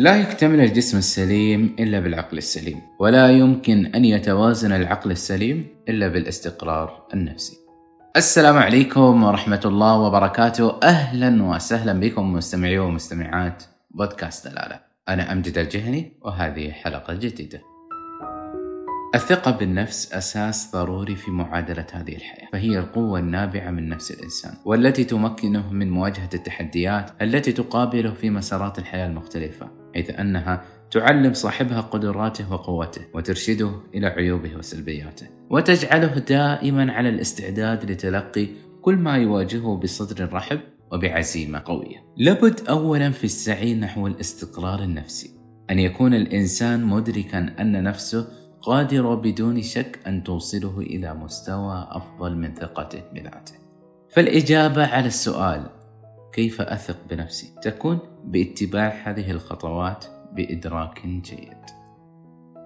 لا يكتمل الجسم السليم إلا بالعقل السليم، ولا يمكن أن يتوازن العقل السليم إلا بالاستقرار النفسي. السلام عليكم ورحمة الله وبركاته، أهلا وسهلا بكم مستمعي ومستمعات بودكاست دلالة. أنا أمجد الجهني وهذه حلقة جديدة. الثقة بالنفس أساس ضروري في معادلة هذه الحياة، فهي القوة النابعة من نفس الإنسان، والتي تمكنه من مواجهة التحديات التي تقابله في مسارات الحياة المختلفة، حيث أنها تعلم صاحبها قدراته وقوته، وترشده إلى عيوبه وسلبياته، وتجعله دائما على الاستعداد لتلقي كل ما يواجهه بصدر رحب وبعزيمة قوية. لابد أولا في السعي نحو الاستقرار النفسي، أن يكون الإنسان مدركا أن نفسه قادرة بدون شك أن توصله إلى مستوى أفضل من ثقته بذاته. فالإجابة على السؤال كيف أثق بنفسي تكون باتباع هذه الخطوات بإدراك جيد.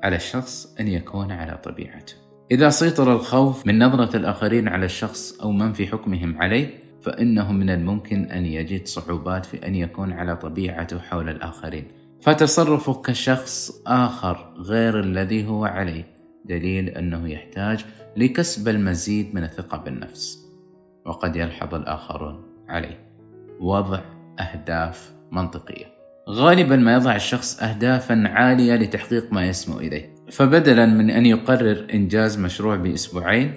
على الشخص أن يكون على طبيعته. إذا سيطر الخوف من نظرة الآخرين على الشخص أو من في حكمهم عليه فإنه من الممكن أن يجد صعوبات في أن يكون على طبيعته حول الآخرين فتصرفه كشخص آخر غير الذي هو عليه. دليل أنه يحتاج لكسب المزيد من الثقة بالنفس وقد يلحظ الآخرون عليه. وضع أهداف منطقية. غالبا ما يضع الشخص أهدافا عالية لتحقيق ما يسمو إليه. فبدلا من أن يقرر إنجاز مشروع بأسبوعين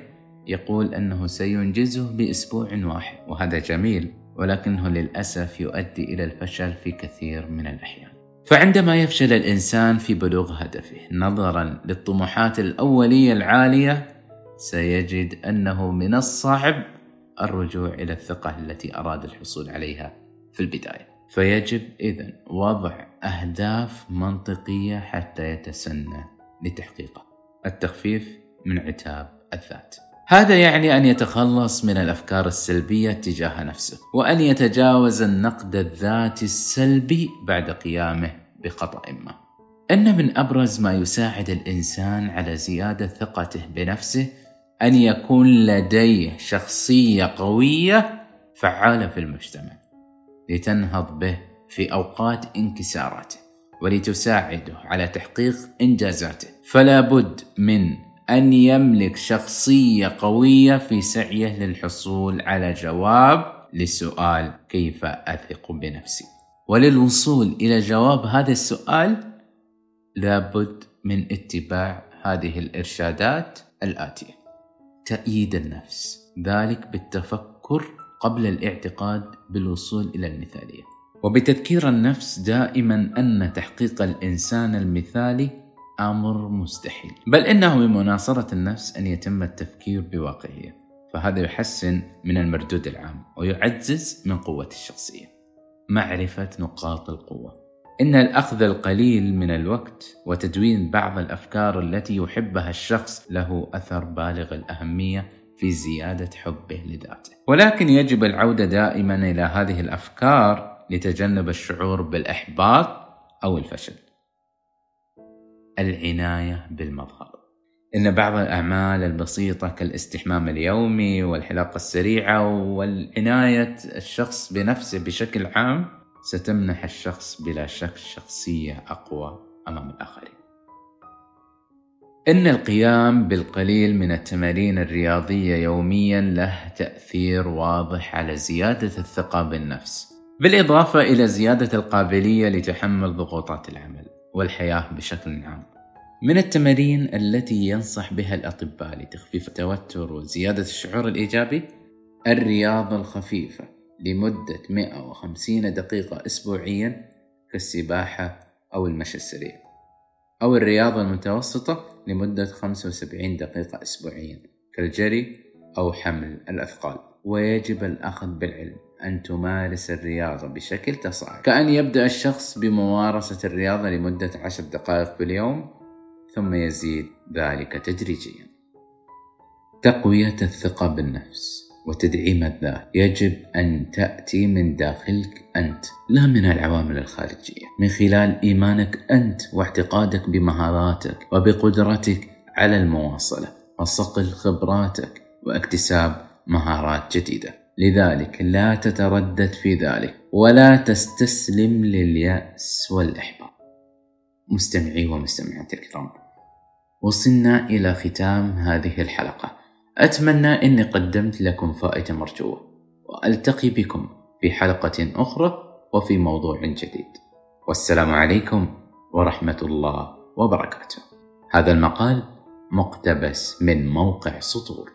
يقول أنه سينجزه بأسبوع واحد وهذا جميل ولكنه للأسف يؤدي إلى الفشل في كثير من الأحيان. فعندما يفشل الإنسان في بلوغ هدفه نظرا للطموحات الأولية العالية سيجد أنه من الصعب الرجوع إلى الثقة التي أراد الحصول عليها في البداية. فيجب اذا وضع أهداف منطقية حتى يتسنى لتحقيقها. التخفيف من عتاب الذات. هذا يعني أن يتخلص من الأفكار السلبية تجاه نفسه وأن يتجاوز النقد الذاتي السلبي بعد قيامه بخطأ ما. إن من أبرز ما يساعد الإنسان على زيادة ثقته بنفسه أن يكون لديه شخصية قوية فعالة في المجتمع لتنهض به في أوقات انكساراته ولتساعده على تحقيق إنجازاته. فلا بد من أن يملك شخصية قوية في سعيه للحصول على جواب لسؤال كيف أثق بنفسي. وللوصول إلى جواب هذا السؤال لابد من اتباع هذه الإرشادات الآتية. تأييد النفس ذلك بالتفكر قبل الاعتقاد بالوصول إلى المثالية. وبتذكير النفس دائما أن تحقيق الإنسان المثالي أمر مستحيل. بل إنه من مناصرة النفس أن يتم التفكير بواقعية فهذا يحسن من المردود العام ويعزز من قوة الشخصية. معرفة نقاط القوة. إن الأخذ القليل من الوقت وتدوين بعض الأفكار التي يحبها الشخص له أثر بالغ الأهمية في زيادة حبه لذاته. ولكن يجب العودة دائما إلى هذه الأفكار لتجنب الشعور بالإحباط أو الفشل. العناية بالمظهر إن بعض الأعمال البسيطة كالاستحمام اليومي والحلاقة السريعة والعناية الشخص بنفسه بشكل عام ستمنح الشخص بلا شك شخصية أقوى أمام الآخرين. إن القيام بالقليل من التمارين الرياضية يوميا له تأثير واضح على زيادة الثقة بالنفس، بالإضافة إلى زيادة القابلية لتحمل ضغوطات العمل. والحياة بشكل عام. من التمارين التي ينصح بها الأطباء لتخفيف التوتر وزيادة الشعور الإيجابي؟ الرياضة الخفيفة لمدة 150 دقيقة أسبوعيا كالسباحة أو المشي السريع. أو الرياضة المتوسطة لمدة 75 دقيقة أسبوعيا كالجري أو حمل الأثقال. ويجب الأخذ بالعلم. أن تمارس الرياضة بشكل تصاعدي كأن يبدأ الشخص بممارسة الرياضة لمدة عشر دقائق باليوم ثم يزيد ذلك تدريجيا. تقوية الثقة بالنفس وتدعيم الذات. يجب أن تأتي من داخلك أنت لا من العوامل الخارجية. من خلال إيمانك أنت واعتقادك بمهاراتك وبقدرتك على المواصلة وصقل خبراتك واكتساب مهارات جديدة. لذلك لا تتردد في ذلك ولا تستسلم لليأس والإحباط. مستمعي ومستمعاتي الكرام وصلنا إلى ختام هذه الحلقة. أتمنى أني قدمت لكم فائدة مرجوة وألتقي بكم في حلقة أخرى وفي موضوع جديد. والسلام عليكم ورحمة الله وبركاته. هذا المقال مقتبس من موقع سطور.